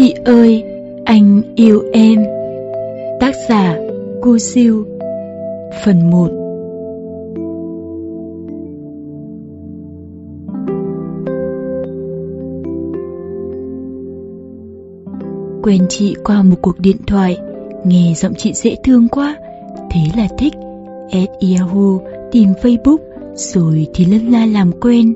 Chị ơi, anh yêu em. Tác giả Cu Siêu Phần 1 Quen chị qua một cuộc điện thoại Nghe giọng chị dễ thương quá. Thế là thích Add Yahoo Tìm Facebook Rồi thì lân la làm quen.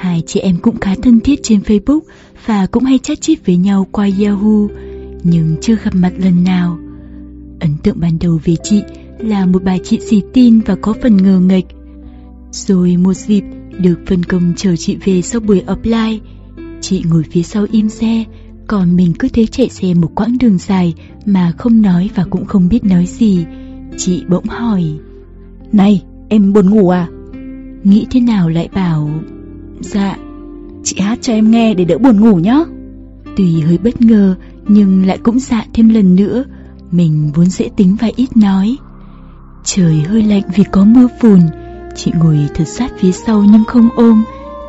Hai chị em cũng khá thân thiết trên Facebook Và cũng hay chat chít với nhau qua Yahoo Nhưng chưa gặp mặt lần nào. Ấn tượng ban đầu về chị là một bà chị xì tin và có phần ngờ nghệch Rồi một dịp được phân công chờ chị về sau buổi offline Chị ngồi phía sau im xe Còn mình cứ thế chạy xe một quãng đường dài Mà không nói và cũng không biết nói gì. Chị bỗng hỏi Này, em buồn ngủ à? Nghĩ thế nào lại bảo Dạ Chị hát cho em nghe để đỡ buồn ngủ nhé Tùy hơi bất ngờ Nhưng lại cũng dạ thêm lần nữa. Mình vốn dễ tính và ít nói. Trời hơi lạnh vì có mưa phùn. Chị ngồi thật sát phía sau nhưng không ôm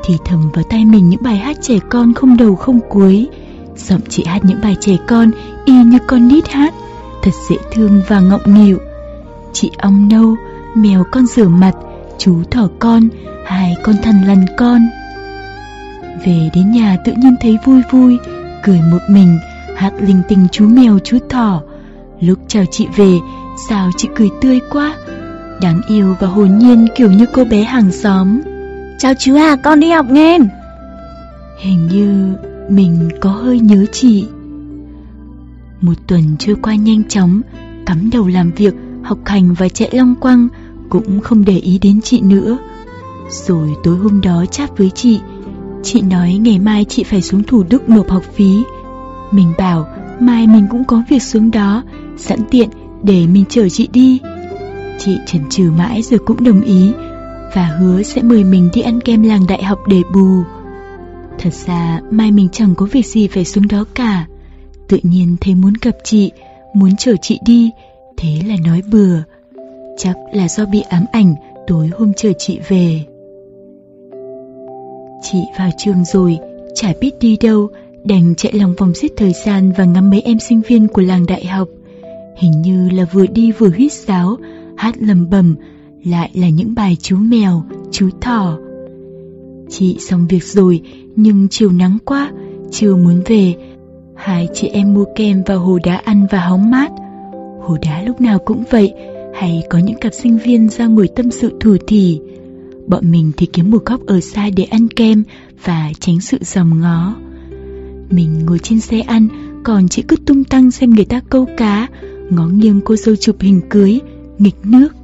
Thì thầm vào tay mình những bài hát trẻ con không đầu không cuối. Giọng chị hát những bài trẻ con y như con nít hát Thật dễ thương và ngọng nghịu. Chị ong nâu, mèo con rửa mặt, chú thỏ con, hai con thần lằn con về đến nhà tự nhiên thấy vui vui Cười một mình Hát linh tinh chú mèo chú thỏ. Lúc chào chị về Sao chị cười tươi quá? Đáng yêu và hồn nhiên kiểu như cô bé hàng xóm. Chào chú à con đi học nghe Hình như mình có hơi nhớ chị. Một tuần trôi qua nhanh chóng Cắm đầu làm việc Học hành và chạy long quăng Cũng không để ý đến chị nữa. Rồi tối hôm đó chat với chị Chị nói ngày mai chị phải xuống Thủ Đức nộp học phí. Mình bảo, mai mình cũng có việc xuống đó, Sẵn tiện để mình chở chị đi. Chị chần chừ mãi rồi cũng đồng ý Và hứa sẽ mời mình đi ăn kem làng đại học để bù. Thật ra, mai mình chẳng có việc gì phải xuống đó cả. Tự nhiên thấy muốn gặp chị, Muốn chở chị đi, Thế là nói bừa. Chắc là do bị ám ảnh, tối hôm chờ chị về. Chị vào trường rồi, chả biết đi đâu, đành chạy lòng vòng giết thời gian và ngắm mấy em sinh viên của làng đại học. Hình như là vừa đi vừa huýt sáo, hát lầm bầm, lại là những bài chú mèo, chú thỏ. Chị xong việc rồi, nhưng chiều nắng quá, chưa muốn về. Hai chị em mua kem vào hồ đá ăn và hóng mát. Hồ đá lúc nào cũng vậy, hay có những cặp sinh viên ra ngồi tâm sự thủ thỉ. Bọn mình thì kiếm một góc ở xa để ăn kem và tránh sự dòm ngó. Mình ngồi trên xe ăn, còn chị cứ tung tăng xem người ta câu cá, ngó nghiêng cô dâu chụp hình cưới, nghịch nước.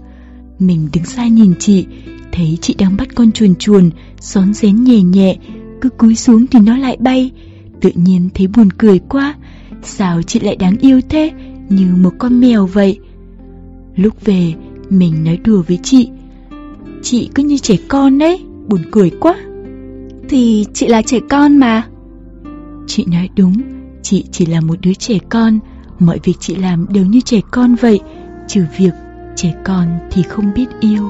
Mình đứng xa nhìn chị, thấy chị đang bắt con chuồn chuồn, xón rén nhẹ nhẹ, cứ cúi xuống thì nó lại bay. Tự nhiên thấy buồn cười quá, sao chị lại đáng yêu thế, như một con mèo vậy. Lúc về, mình nói đùa với chị, Chị cứ như trẻ con đấy Buồn cười quá. Thì chị là trẻ con mà. Chị nói đúng Chị chỉ là một đứa trẻ con. Mọi việc chị làm đều như trẻ con vậy Trừ việc trẻ con thì không biết yêu.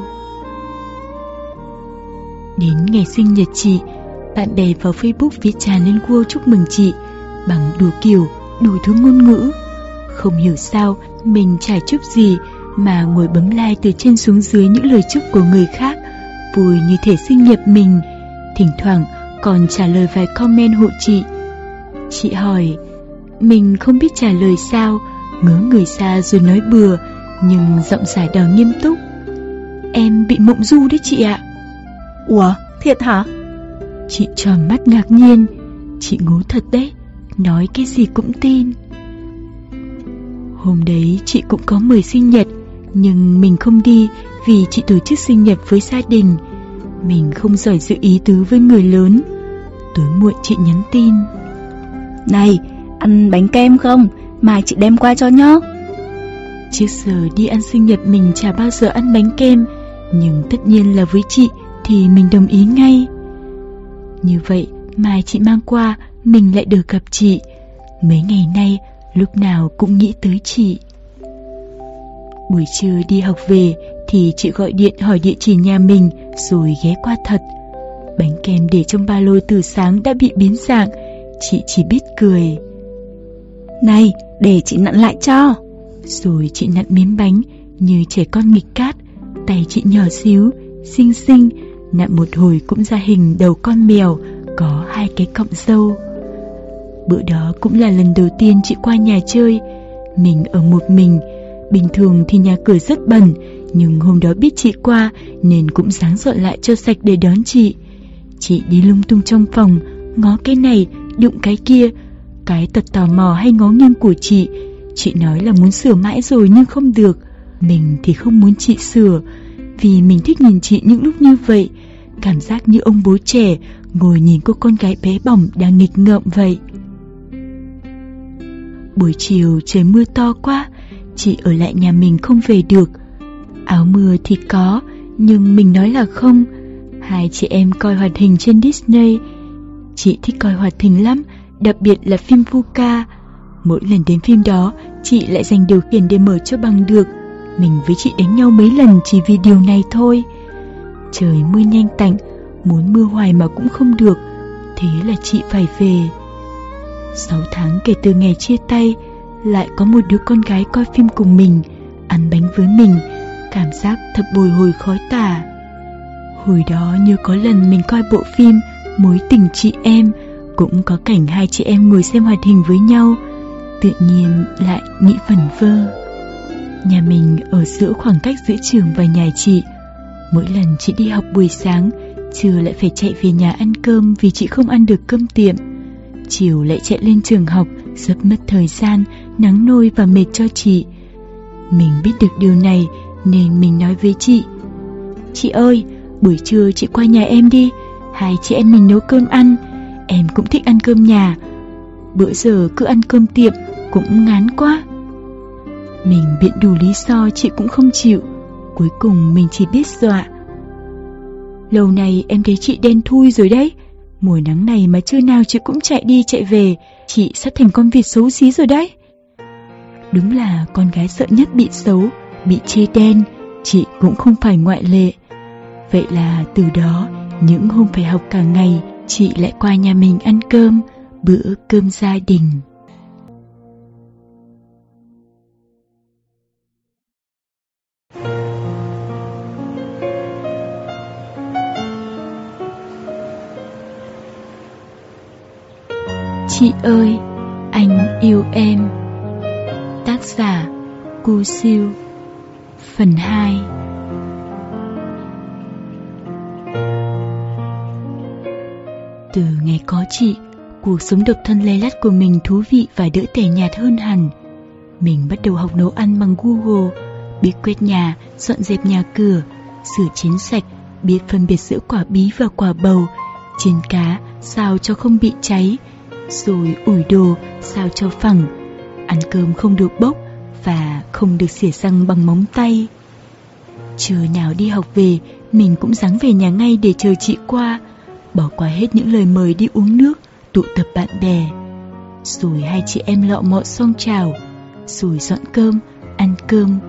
Đến ngày sinh nhật chị Bạn bè vào Facebook viết tràn lên wall chúc mừng chị Bằng đủ kiểu, đủ thứ ngôn ngữ. Không hiểu sao mình chả chúc gì mà ngồi bấm like từ trên xuống dưới những lời chúc của người khác, vui như thể sinh nhật mình. Thỉnh thoảng còn trả lời vài comment hộ chị. Chị hỏi, mình không biết trả lời sao, ngớ người xa rồi nói bừa, nhưng giọng giải đào nghiêm túc. Em bị mộng du đấy chị ạ. Ủa, thiệt hả? Chị tròn mắt ngạc nhiên, chị ngố thật đấy, nói cái gì cũng tin. Hôm đấy chị cũng có mời sinh nhật nhưng mình không đi vì chị tổ chức sinh nhật với gia đình. Mình không giỏi giữ ý tứ với người lớn. Tối muộn chị nhắn tin. Này, ăn bánh kem không? Mai chị đem qua cho nhóc Trước giờ đi ăn sinh nhật mình chả bao giờ ăn bánh kem Nhưng tất nhiên là với chị thì mình đồng ý ngay. Như vậy mai chị mang qua mình lại được gặp chị. Mấy ngày nay lúc nào cũng nghĩ tới chị Buổi trưa đi học về thì chị gọi điện hỏi địa chỉ nhà mình rồi ghé qua thật. Bánh kem để trong ba lô từ sáng đã bị biến dạng, chị chỉ biết cười. Này, để chị nặn lại cho. Rồi chị nặn miếng bánh như trẻ con nghịch cát, tay chị nhỏ xíu, xinh xinh, nặn một hồi cũng ra hình đầu con mèo có hai cái cọng râu. Bữa đó cũng là lần đầu tiên chị qua nhà chơi, mình ở một mình, bình thường thì nhà cửa rất bẩn, nhưng hôm đó biết chị qua nên cũng sáng dọn lại cho sạch để đón chị. Chị đi lung tung trong phòng, ngó cái này, đụng cái kia, cái tật tò mò hay ngó nghiêng của chị. Chị nói là muốn sửa mãi rồi nhưng không được. Mình thì không muốn chị sửa, vì mình thích nhìn chị những lúc như vậy, cảm giác như ông bố trẻ ngồi nhìn cô con gái bé bỏng đang nghịch ngợm vậy. Buổi chiều trời mưa to quá, chị ở lại nhà mình không về được. Áo mưa thì có, nhưng mình nói là không. Hai chị em coi hoạt hình trên Disney. Chị thích coi hoạt hình lắm, đặc biệt là phim vuca Mỗi lần đến phim đó, chị lại dành điều khiển để mở cho bằng được. Mình với chị đánh nhau mấy lần chỉ vì điều này thôi. Trời mưa nhanh tạnh, muốn mưa hoài mà cũng không được, thế là chị phải về. Sáu tháng kể từ ngày chia tay, lại có một đứa con gái coi phim cùng mình, ăn bánh với mình, cảm giác thật bồi hồi khó tả. Hồi đó như có lần mình coi bộ phim Mối tình chị em, cũng có cảnh hai chị em ngồi xem hoạt hình với nhau, tự nhiên lại nghĩ vẩn vơ. Nhà mình ở giữa khoảng cách giữa trường và nhà chị. Mỗi lần chị đi học buổi sáng, trưa lại phải chạy về nhà ăn cơm vì chị không ăn được cơm tiệm. Chiều lại chạy lên trường học, rất mất thời gian, nắng nôi và mệt cho chị. Mình biết được điều này nên mình nói với chị. Chị ơi, buổi trưa chị qua nhà em đi, hai chị em mình nấu cơm ăn. Em cũng thích ăn cơm nhà. Bữa giờ cứ ăn cơm tiệm cũng ngán quá. Mình biện đủ lý do chị cũng không chịu Cuối cùng mình chỉ biết dọa Lâu nay em thấy chị đen thui rồi đấy Mùa nắng này mà trưa nào chị cũng chạy đi chạy về Chị sắp thành con vịt xấu xí rồi đấy Đúng là con gái sợ nhất bị xấu Bị chê đen Chị cũng không phải ngoại lệ. Vậy là từ đó Những hôm phải học cả ngày Chị lại qua nhà mình ăn cơm Bữa cơm gia đình. Chị ơi, anh yêu em. Tác giả Cu Siêu Phần 2 Từ ngày có chị, cuộc sống độc thân lay lắt của mình thú vị và đỡ tẻ nhạt hơn hẳn. Mình bắt đầu học nấu ăn bằng Google, biết quét nhà, dọn dẹp nhà cửa, sửa chén sạch, biết phân biệt giữa quả bí và quả bầu, chiên cá sao cho không bị cháy, rồi ủi đồ sao cho phẳng, ăn cơm không được bốc và không được xỉa răng bằng móng tay. Trưa nào đi học về, mình cũng ráng về nhà ngay để chờ chị qua, bỏ qua hết những lời mời đi uống nước, tụ tập bạn bè. Rồi hai chị em lọ mọ xong chào, rồi dọn cơm, ăn cơm.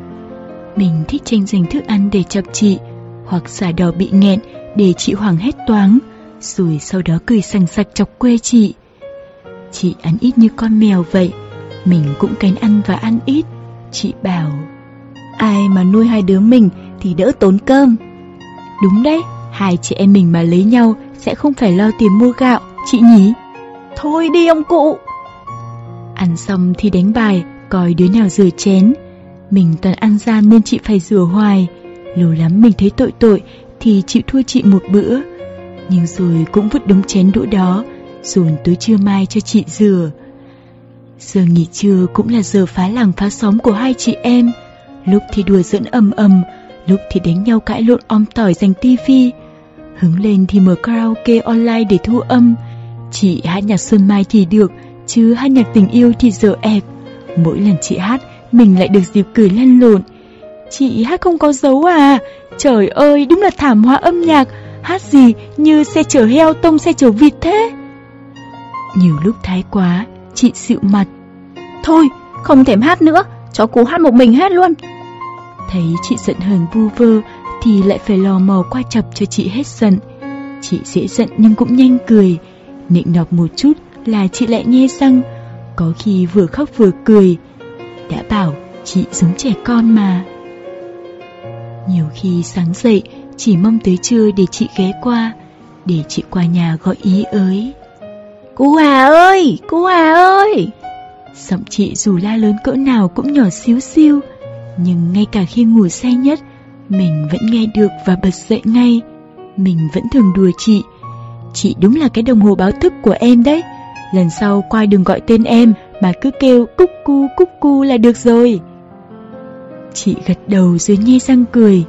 Mình thích tranh giành thức ăn để chọc chị, hoặc xả đỏ bị nghẹn để chị hoảng hết toáng, rồi sau đó cười sằng sặc chọc quê chị. Chị ăn ít như con mèo vậy mình cũng kén ăn và ăn ít. Chị bảo, Ai mà nuôi hai đứa mình thì đỡ tốn cơm. Đúng đấy, Hai chị em mình mà lấy nhau Sẽ không phải lo tiền mua gạo, Chị nhỉ? Thôi đi ông cụ. Ăn xong thì đánh bài, Coi đứa nào rửa chén. Mình toàn ăn gian nên chị phải rửa hoài. Lâu lắm mình thấy tội tội Thì chịu thua chị một bữa. Nhưng rồi cũng vứt đống chén đũa đó, dồn tới trưa mai cho chị rửa. Giờ nghỉ trưa cũng là giờ phá làng phá xóm của hai chị em. Lúc thì đùa dẫn ầm ầm, lúc thì đánh nhau cãi lộn om tỏi giành tivi. Hứng lên thì mở karaoke online để thu âm. Chị hát nhạc Xuân Mai thì được, chứ hát nhạc tình yêu thì dở ẹp. Mỗi lần chị hát, mình lại được dịp cười lăn lộn. Chị hát không có dấu à? Trời ơi, đúng là thảm họa âm nhạc. Hát gì như xe chở heo tông xe chở vịt thế? Nhiều lúc thái quá, chị xịu mặt. Thôi, không thèm hát nữa, cho cố hát một mình hết luôn. Thấy chị giận hờn vu vơ thì lại phải lò mò qua chập cho chị hết giận. Chị dễ giận nhưng cũng nhanh cười, nịnh nọt một chút là chị lại nghe răng. có khi vừa khóc vừa cười. Đã bảo chị giống trẻ con mà. Nhiều khi sáng dậy chỉ mong tới trưa để chị ghé qua, để chị qua nhà gọi ý ới. Cô Hà ơi, cô Hà ơi! Giọng chị dù la lớn cỡ nào cũng nhỏ xíu xiu, nhưng ngay cả khi ngủ say nhất, mình vẫn nghe được và bật dậy ngay. Mình vẫn thường đùa chị. Chị đúng là cái đồng hồ báo thức của em đấy. Lần sau qua đừng gọi tên em mà cứ kêu cúc cu cúc cu là được rồi. Chị gật đầu rồi nhe răng cười.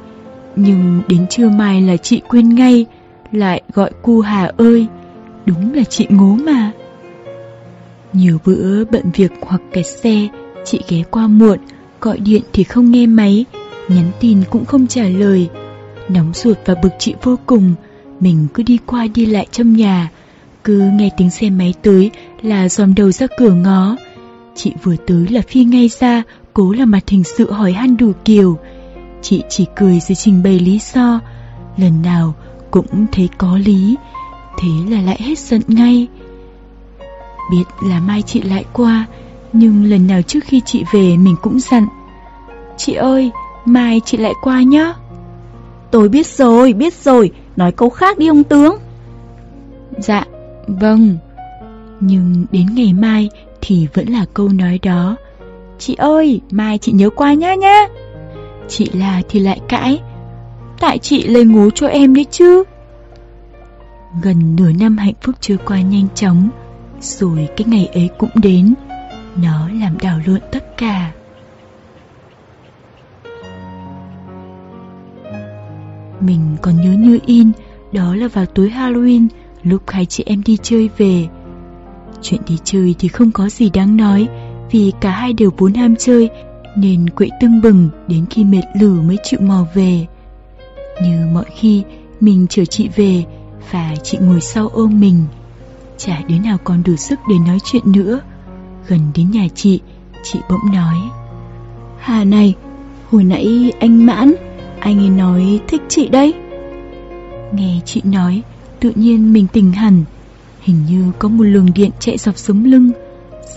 Nhưng đến trưa mai là chị quên ngay, lại gọi cu Hà ơi. Đúng là chị ngố mà. Nhiều bữa bận việc hoặc kẹt xe, chị ghé qua muộn, gọi điện thì không nghe máy, nhắn tin cũng không trả lời. Nóng ruột và bực chị vô cùng, mình cứ đi qua đi lại trong nhà, cứ nghe tiếng xe máy tới là dòm đầu ra cửa ngó. Chị vừa tới là phi ngay ra, cố là mặt hình sự hỏi han đủ kiểu. Chị chỉ cười rồi trình bày lý do, lần nào cũng thấy có lý, thế là lại hết giận ngay. Biết là mai chị lại qua, nhưng lần nào trước khi chị về mình cũng dặn. Chị ơi, mai chị lại qua nhá. Tôi biết rồi, biết rồi, nói câu khác đi ông tướng. Dạ, vâng. Nhưng đến ngày mai thì vẫn là câu nói đó. Chị ơi, mai chị nhớ qua nhá nhá. Chị là thì lại cãi. Tại chị lấy ngố cho em đấy chứ. Gần nửa năm hạnh phúc trôi qua nhanh chóng, rồi cái ngày ấy cũng đến. Nó làm đảo lộn tất cả. Mình còn nhớ như in, đó là vào tối Halloween, lúc hai chị em đi chơi về. Chuyện đi chơi thì không có gì đáng nói, vì cả hai đều vốn ham chơi, nên quậy tưng bừng đến khi mệt lử mới chịu mò về. Như mọi khi, mình chở chị về, và chị ngồi sau ôm mình. Chả đứa nào còn đủ sức để nói chuyện nữa. Gần đến nhà chị, chị bỗng nói. Hà này, hồi nãy anh Mãn anh ấy nói thích chị đấy Nghe chị nói Tự nhiên mình tỉnh hẳn Hình như có một luồng điện chạy dọc sống lưng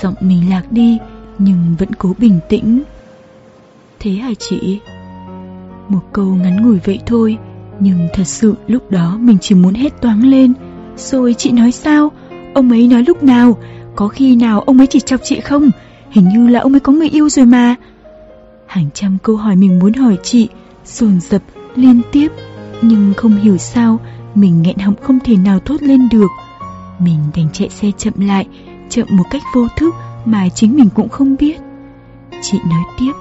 Giọng mình lạc đi Nhưng vẫn cố bình tĩnh Thế hả chị Một câu ngắn ngủi vậy thôi nhưng thật sự lúc đó mình chỉ muốn hết toáng lên. Rồi chị nói sao? Ông ấy nói lúc nào? Có khi nào ông ấy chỉ chọc chị không? Hình như là ông ấy có người yêu rồi mà. Hàng trăm câu hỏi mình muốn hỏi chị, dồn dập, liên tiếp. Nhưng không hiểu sao, mình nghẹn họng không thể nào thốt lên được. Mình đành chạy xe chậm lại, chậm một cách vô thức mà chính mình cũng không biết. Chị nói tiếp,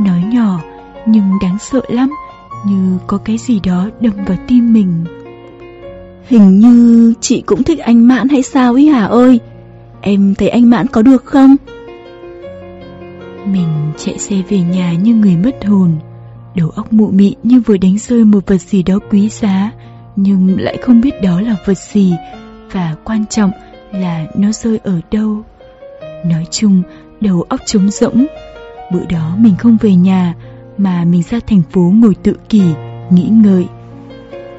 nói nhỏ, nhưng đáng sợ lắm như có cái gì đó đâm vào tim mình. Hình như chị cũng thích anh mãn hay sao ý hả ơi? Em thấy anh mãn có được không? Mình chạy xe về nhà như người mất hồn. Đầu óc mụ mị như vừa đánh rơi một vật gì đó quý giá Nhưng lại không biết đó là vật gì Và quan trọng là nó rơi ở đâu. Nói chung đầu óc trống rỗng. Bữa đó mình không về nhà mà mình ra thành phố ngồi tự kỷ, Nghĩ ngợi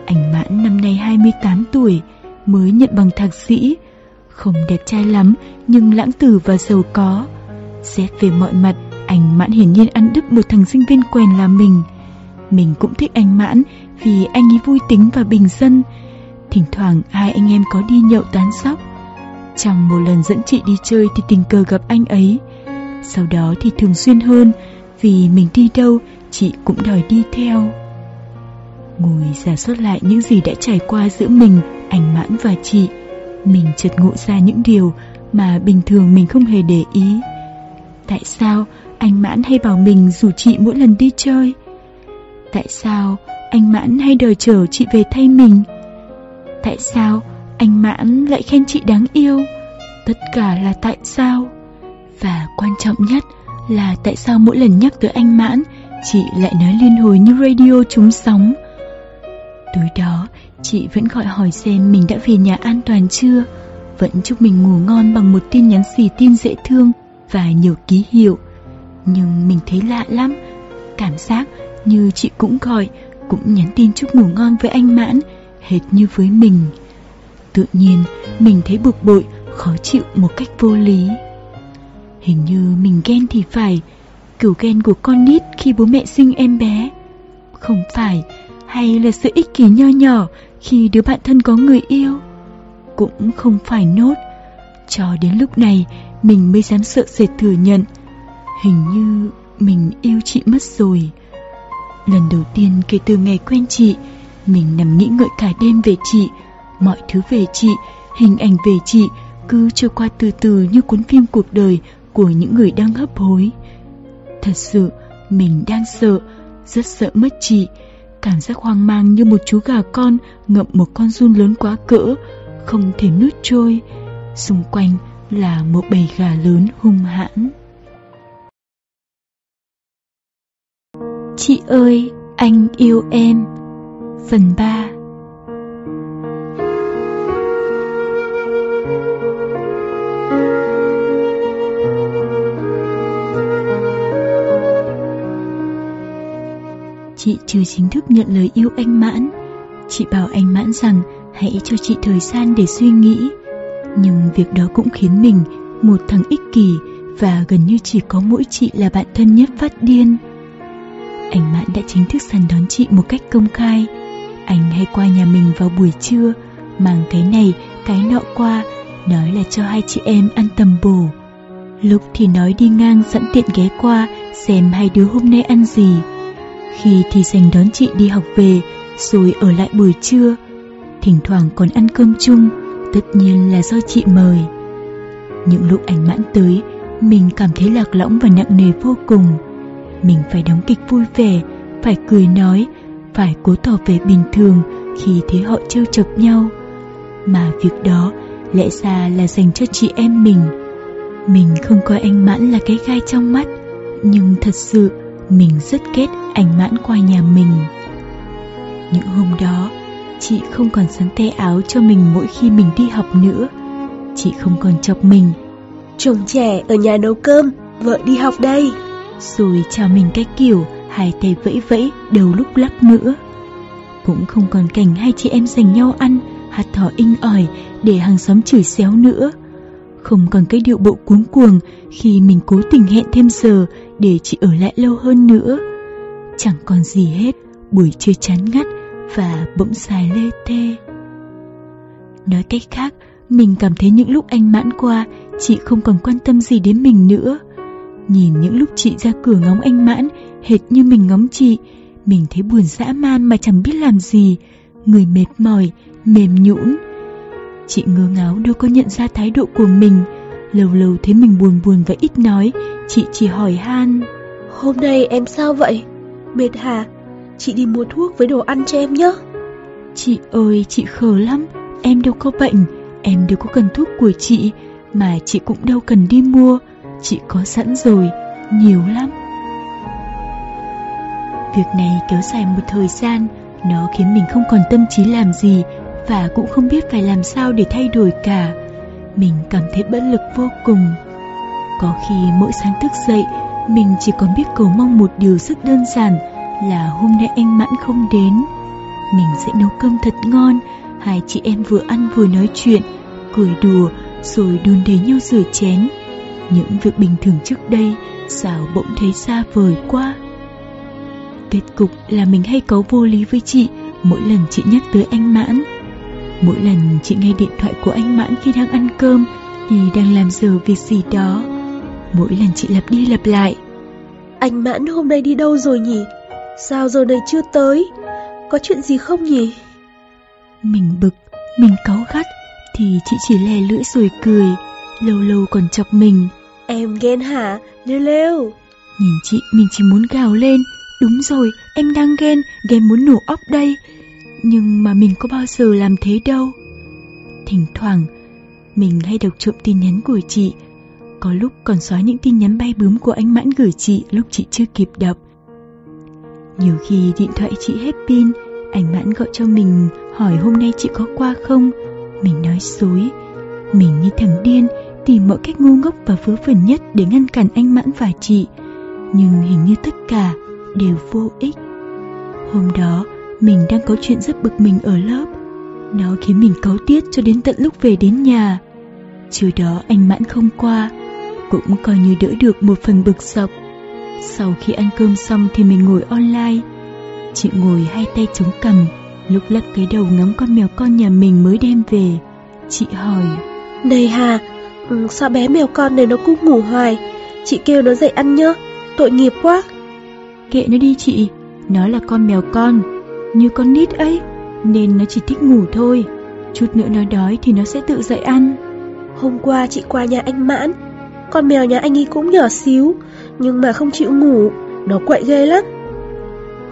Anh Mãn năm nay 28 tuổi, Mới nhận bằng thạc sĩ Không đẹp trai lắm, Nhưng lãng tử và giàu có Xét về mọi mặt, anh Mãn hiển nhiên ăn đứt một thằng sinh viên quèn là mình. Mình cũng thích anh Mãn vì anh ấy vui tính và bình dân. Thỉnh thoảng hai anh em có đi nhậu tán sóc. Trong một lần dẫn chị đi chơi thì tình cờ gặp anh ấy. Sau đó thì thường xuyên hơn vì mình đi đâu chị cũng đòi đi theo. Ngồi giả soát lại những gì đã trải qua giữa mình, anh Mãn và chị. Mình chợt ngộ ra những điều mà bình thường mình không hề để ý. Tại sao anh Mãn hay bảo mình rủ chị mỗi lần đi chơi Tại sao anh Mãn hay đòi chở chị về thay mình Tại sao anh Mãn lại khen chị đáng yêu Tất cả là tại sao Và quan trọng nhất là tại sao mỗi lần nhắc tới anh Mãn, Chị lại nói liên hồi như radio trúng sóng? Tối đó, chị vẫn gọi hỏi xem mình đã về nhà an toàn chưa? Vẫn chúc mình ngủ ngon bằng một tin nhắn xì tin dễ thương Và nhiều ký hiệu. Nhưng mình thấy lạ lắm, Cảm giác như chị cũng gọi, Cũng nhắn tin chúc ngủ ngon với anh Mãn, Hệt như với mình. Tự nhiên, mình thấy bực bội, Khó chịu một cách vô lý. Hình như mình ghen thì phải, kiểu ghen của con nít khi bố mẹ sinh em bé. Không phải, hay là sự ích kỷ nho nhỏ khi đứa bạn thân có người yêu. Cũng không phải nốt. Cho đến lúc này, mình mới dám sợ sệt thừa nhận. Hình như mình yêu chị mất rồi. Lần đầu tiên kể từ ngày quen chị, mình nằm nghĩ ngợi cả đêm về chị, mọi thứ về chị, hình ảnh về chị cứ trôi qua từ từ như cuốn phim cuộc đời của những người đang hấp hối. Thật sự, mình đang sợ, rất sợ mất chị. Cảm giác hoang mang như một chú gà con ngậm một con run lớn quá cỡ, không thể nuốt trôi. Xung quanh là một bầy gà lớn hung hãn. Chị ơi, anh yêu em Phần 3 Chị chưa chính thức nhận lời yêu anh Mãn Chị bảo anh Mãn rằng hãy cho chị thời gian để suy nghĩ Nhưng việc đó cũng khiến mình một thằng ích kỷ Và gần như chỉ có mỗi chị là bạn thân nhất phát điên anh Mãn đã chính thức săn đón chị một cách công khai. Anh hay qua nhà mình vào buổi trưa, mang cái này, cái nọ qua, nói là cho hai chị em ăn tầm bổ. Lúc thì nói đi ngang sẵn tiện ghé qua xem hai đứa hôm nay ăn gì. Khi thì dành đón chị đi học về, rồi ở lại buổi trưa. Thỉnh thoảng còn ăn cơm chung, tất nhiên là do chị mời. Những lúc anh mãn tới, mình cảm thấy lạc lõng và nặng nề vô cùng mình phải đóng kịch vui vẻ phải cười nói phải cố tỏ vẻ bình thường khi thấy họ trêu chọc nhau mà việc đó lẽ ra là dành cho chị em mình mình không coi anh mãn là cái gai trong mắt nhưng thật sự mình rất ghét anh mãn qua nhà mình. Những hôm đó chị không còn sắn tay áo cho mình mỗi khi mình đi học nữa. Chị không còn chọc mình. Chồng trẻ ở nhà nấu cơm vợ đi học đây. Rồi chào mình cái kiểu hai tay vẫy vẫy đầu lúc lắc nữa. Cũng không còn cảnh hai chị em dành nhau ăn hạt thỏ inh ỏi để hàng xóm chửi xéo nữa không còn cái điệu bộ cuống cuồng khi mình cố tình hẹn thêm giờ để chị ở lại lâu hơn nữa. Chẳng còn gì hết buổi trưa chán ngắt và bỗng dài lê thê nói cách khác mình cảm thấy những lúc anh mãn qua chị không còn quan tâm gì đến mình nữa. Nhìn những lúc chị ra cửa ngóng anh mãn Hệt như mình ngóng chị Mình thấy buồn dã man mà chẳng biết làm gì. Người mệt mỏi, mềm nhũn Chị ngơ ngáo đâu có nhận ra thái độ của mình Lâu lâu thấy mình buồn buồn và ít nói Chị chỉ hỏi han Hôm nay em sao vậy? Mệt hả? Chị đi mua thuốc với đồ ăn cho em nhé Chị ơi, chị khờ lắm Em đâu có bệnh Em đâu có cần thuốc của chị Mà chị cũng đâu cần đi mua chị có sẵn rồi, nhiều lắm. Việc này kéo dài một thời gian, nó khiến mình không còn tâm trí làm gì và cũng không biết phải làm sao để thay đổi cả. Mình cảm thấy bất lực vô cùng. Có khi mỗi sáng thức dậy, mình chỉ còn biết cầu mong một điều rất đơn giản là hôm nay anh Mãn không đến. Mình sẽ nấu cơm thật ngon, hai chị em vừa ăn vừa nói chuyện, cười đùa rồi đun đầy nhau rửa chén những việc bình thường trước đây sao bỗng thấy xa vời quá kết cục là mình hay có vô lý với chị mỗi lần chị nhắc tới anh mãn mỗi lần chị nghe điện thoại của anh mãn khi đang ăn cơm thì đang làm giờ việc gì đó mỗi lần chị lặp đi lặp lại anh mãn hôm nay đi đâu rồi nhỉ sao giờ này chưa tới có chuyện gì không nhỉ mình bực mình cáu gắt thì chị chỉ lè lưỡi rồi cười lâu lâu còn chọc mình Em ghen hả? Lêu lêu. Nhìn chị mình chỉ muốn gào lên. Đúng rồi, em đang ghen, ghen muốn nổ óc đây. Nhưng mà mình có bao giờ làm thế đâu. Thỉnh thoảng, mình hay đọc trộm tin nhắn của chị. Có lúc còn xóa những tin nhắn bay bướm của anh Mãn gửi chị lúc chị chưa kịp đọc. Nhiều khi điện thoại chị hết pin, anh Mãn gọi cho mình hỏi hôm nay chị có qua không. Mình nói dối. Mình như thằng điên, tìm mọi cách ngu ngốc và vớ vẩn nhất để ngăn cản anh Mãn và chị, nhưng hình như tất cả đều vô ích. Hôm đó, mình đang có chuyện rất bực mình ở lớp. Nó khiến mình cáu tiết cho đến tận lúc về đến nhà. Chiều đó anh Mãn không qua. cũng coi như đỡ được một phần bực dọc. Sau khi ăn cơm xong thì mình ngồi online. Chị ngồi hai tay chống cằm, lúc lắc cái đầu ngắm con mèo con nhà mình mới đem về. Chị hỏi, Này Hà, ừ, sao bé mèo con này nó cứ ngủ hoài? Chị kêu nó dậy ăn nhá, tội nghiệp quá. Kệ nó đi chị, nó là con mèo con, như con nít ấy, nên nó chỉ thích ngủ thôi. Chút nữa nó đói thì nó sẽ tự dậy ăn. Hôm qua chị qua nhà anh Mãn, con mèo nhà anh ấy cũng nhỏ xíu, nhưng mà không chịu ngủ, nó quậy ghê lắm.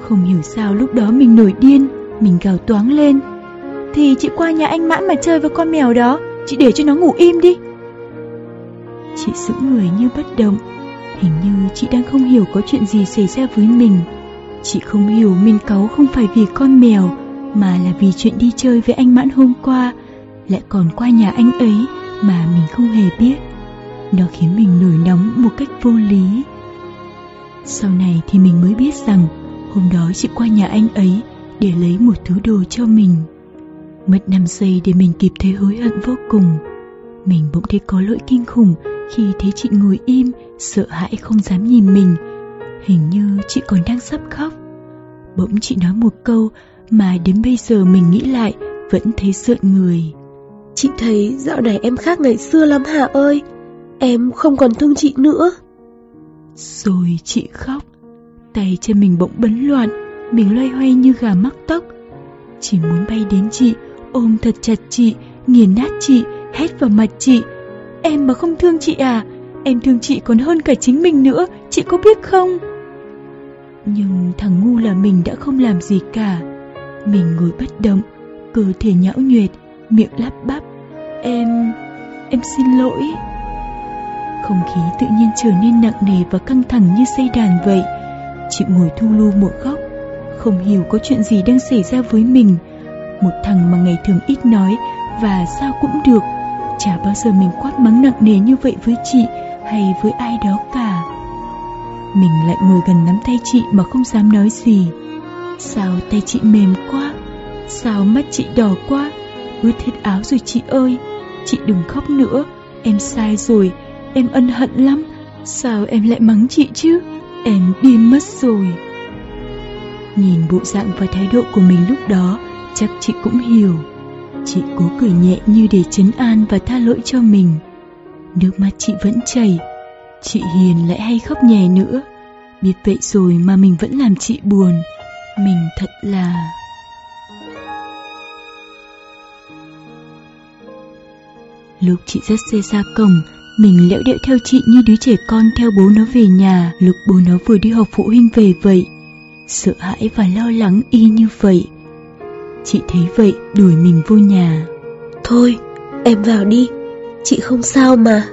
Không hiểu sao lúc đó mình nổi điên, mình gào toáng lên. Thì chị qua nhà anh Mãn mà chơi với con mèo đó, chị để cho nó ngủ im đi. Chị giữ người như bất động, hình như chị đang không hiểu có chuyện gì xảy ra với mình. Chị không hiểu mình cáu không phải vì con mèo, mà là vì chuyện đi chơi với anh Mãn hôm qua, lại còn qua nhà anh ấy mà mình không hề biết. Nó khiến mình nổi nóng một cách vô lý. Sau này thì mình mới biết rằng hôm đó chị qua nhà anh ấy để lấy một thứ đồ cho mình. Mất 5 giây để mình kịp thấy hối hận vô cùng. Mình bỗng thấy có lỗi kinh khủng khi thấy chị ngồi im, sợ hãi không dám nhìn mình. Hình như chị còn đang sắp khóc. Bỗng chị nói một câu mà đến bây giờ mình nghĩ lại vẫn thấy sợ người. Chị thấy dạo này em khác ngày xưa lắm Hà ơi, em không còn thương chị nữa. Rồi chị khóc, tay chân mình bỗng bấn loạn, mình loay hoay như gà mắc tóc. Chỉ muốn bay đến chị, ôm thật chặt chị, nghiền nát chị, hét vào mặt chị. Em mà không thương chị à, em thương chị còn hơn cả chính mình nữa, chị có biết không? Nhưng thằng ngu là mình đã không làm gì cả. Mình ngồi bất động, cơ thể nhão nhuệt, miệng lắp bắp. Em... em xin lỗi. Không khí tự nhiên trở nên nặng nề và căng thẳng như dây đàn vậy. Chị ngồi thu lu một góc, không hiểu có chuyện gì đang xảy ra với mình. Một thằng mà ngày thường ít nói và sao cũng được. Chả bao giờ mình quát mắng nặng nề như vậy với chị hay với ai đó cả. Mình lại ngồi gần nắm tay chị mà không dám nói gì. Sao tay chị mềm quá? Sao mắt chị đỏ quá? Ướt hết áo rồi chị ơi. Chị đừng khóc nữa. Em sai rồi. Em ân hận lắm. Sao em lại mắng chị chứ? Em điên mất rồi. Nhìn bộ dạng và thái độ của mình lúc đó, chắc chị cũng hiểu. Chị cố cười nhẹ như để chấn an và tha lỗi cho mình. Nước mắt chị vẫn chảy. Chị Hiền lại hay khóc nhè nữa. Biết vậy rồi mà mình vẫn làm chị buồn. Mình thật là... Lúc chị dắt xe ra cổng, mình lẽo đẽo theo chị như đứa trẻ con theo bố nó về nhà lúc bố nó vừa đi học phụ huynh về vậy. Sợ hãi và lo lắng y như vậy. Chị thấy vậy đuổi mình vô nhà. Thôi, em vào đi, chị không sao mà.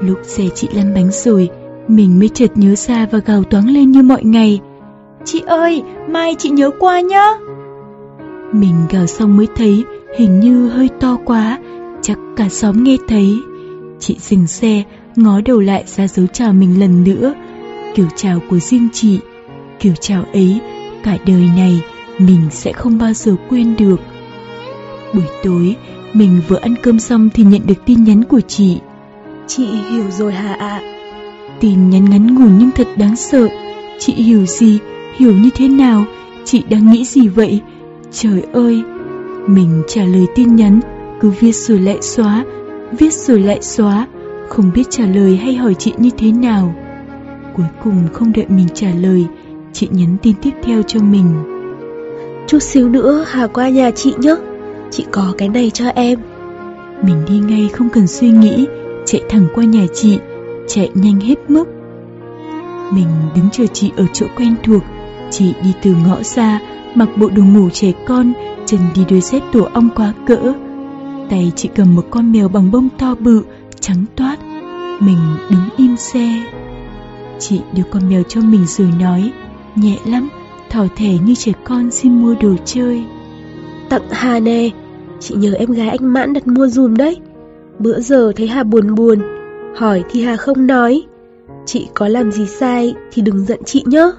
Lúc xe chị lăn bánh rồi, mình mới chợt nhớ ra và gào toáng lên như mọi ngày. Chị ơi, mai chị nhớ qua nhá. Mình gào xong mới thấy hình như hơi to quá, chắc cả xóm nghe thấy. Chị dừng xe, ngó đầu lại ra dấu chào mình lần nữa. Kiểu chào của riêng chị, kiểu chào ấy, cả đời này mình sẽ không bao giờ quên được. Buổi tối, mình vừa ăn cơm xong thì nhận được tin nhắn của chị. Chị hiểu rồi Hà ạ. Tin nhắn ngắn ngủn nhưng thật đáng sợ. Chị hiểu gì, hiểu như thế nào, chị đang nghĩ gì vậy? Trời ơi! Mình trả lời tin nhắn, cứ viết rồi lại xóa, viết rồi lại xóa, không biết trả lời hay hỏi chị như thế nào. Cuối cùng không đợi mình trả lời, chị nhắn tin tiếp theo cho mình. Chút xíu nữa Hà qua nhà chị nhé, chị có cái này cho em. Mình đi ngay không cần suy nghĩ, chạy thẳng qua nhà chị, chạy nhanh hết mức. Mình đứng chờ chị ở chỗ quen thuộc, chị đi từ ngõ xa, mặc bộ đồ ngủ trẻ con, chân đi đôi dép tổ ong quá cỡ. Tay chị cầm một con mèo bằng bông to bự, trắng toát. Mình đứng im xe. Chị đưa con mèo cho mình rồi nói, nhẹ lắm, thỏ thẻ như trẻ con xin mua đồ chơi. Tặng Hà nè, chị nhờ em gái anh Mãn đặt mua dùm đấy. Bữa giờ thấy Hà buồn buồn, hỏi thì Hà không nói. Chị có làm gì sai thì đừng giận chị nhé.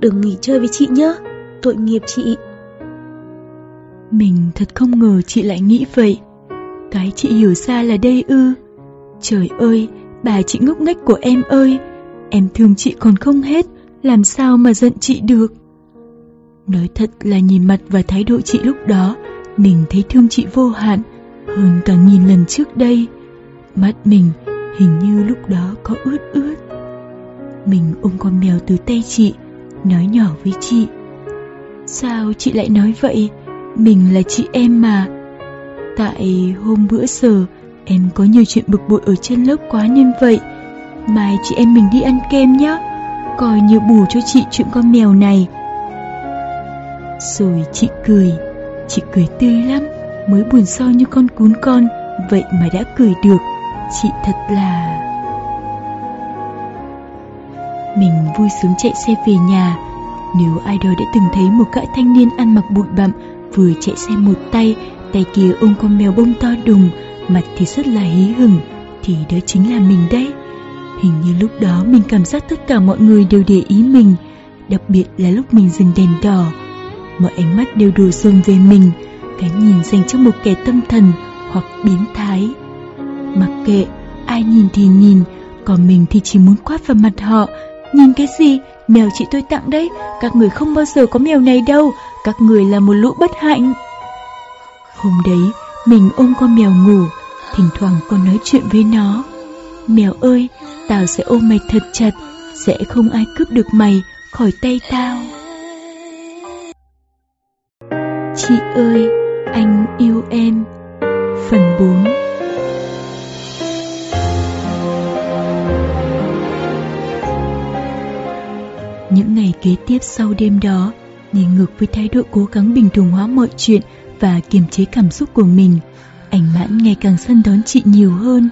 Đừng nghỉ chơi với chị nhé, tội nghiệp chị. Mình thật không ngờ chị lại nghĩ vậy. Cái chị hiểu ra là đây ư. Trời ơi, Bà chị ngốc nghếch của em ơi, em thương chị còn không hết, làm sao mà giận chị được. Nói thật là nhìn mặt và thái độ chị lúc đó, mình thấy thương chị vô hạn, hơn cả nghìn lần trước đây. Mắt mình hình như lúc đó có ướt ướt. Mình ôm con mèo từ tay chị, nói nhỏ với chị. Sao chị lại nói vậy? Mình là chị em mà. Tại hôm bữa giờ em có nhiều chuyện bực bội ở trên lớp quá nên vậy. Mai chị em mình đi ăn kem nhé. Coi như bù cho chị chuyện con mèo này. Rồi chị cười, chị cười tươi lắm, mới buồn so như con cún con, vậy mà đã cười được. Chị thật là... Mình vui sướng chạy xe về nhà. Nếu ai đó đã từng thấy một gã thanh niên ăn mặc bụi bặm vừa chạy xe một tay, tay kia ôm con mèo bông to đùng, mặt thì rất là hí hửng, thì đó chính là mình đấy. Hình như lúc đó mình cảm giác tất cả mọi người đều để ý mình, đặc biệt là lúc mình dừng đèn đỏ. Mọi ánh mắt đều đổ dồn về mình, cái nhìn dành cho một kẻ tâm thần hoặc biến thái. Mặc kệ, ai nhìn thì nhìn, còn mình thì chỉ muốn quát vào mặt họ. Nhìn cái gì? Mèo chị tôi tặng đấy, các người không bao giờ có mèo này đâu, các người là một lũ bất hạnh. Hôm đấy, mình ôm con mèo ngủ, thỉnh thoảng còn nói chuyện với nó. Mèo ơi, tao sẽ ôm mày thật chặt, sẽ không ai cướp được mày khỏi tay tao. Chị ơi, anh yêu em. Phần 4 Những ngày kế tiếp sau đêm đó, đi ngược với thái độ cố gắng bình thường hóa mọi chuyện và kiềm chế cảm xúc của mình, anh Mãn ngày càng săn đón chị nhiều hơn.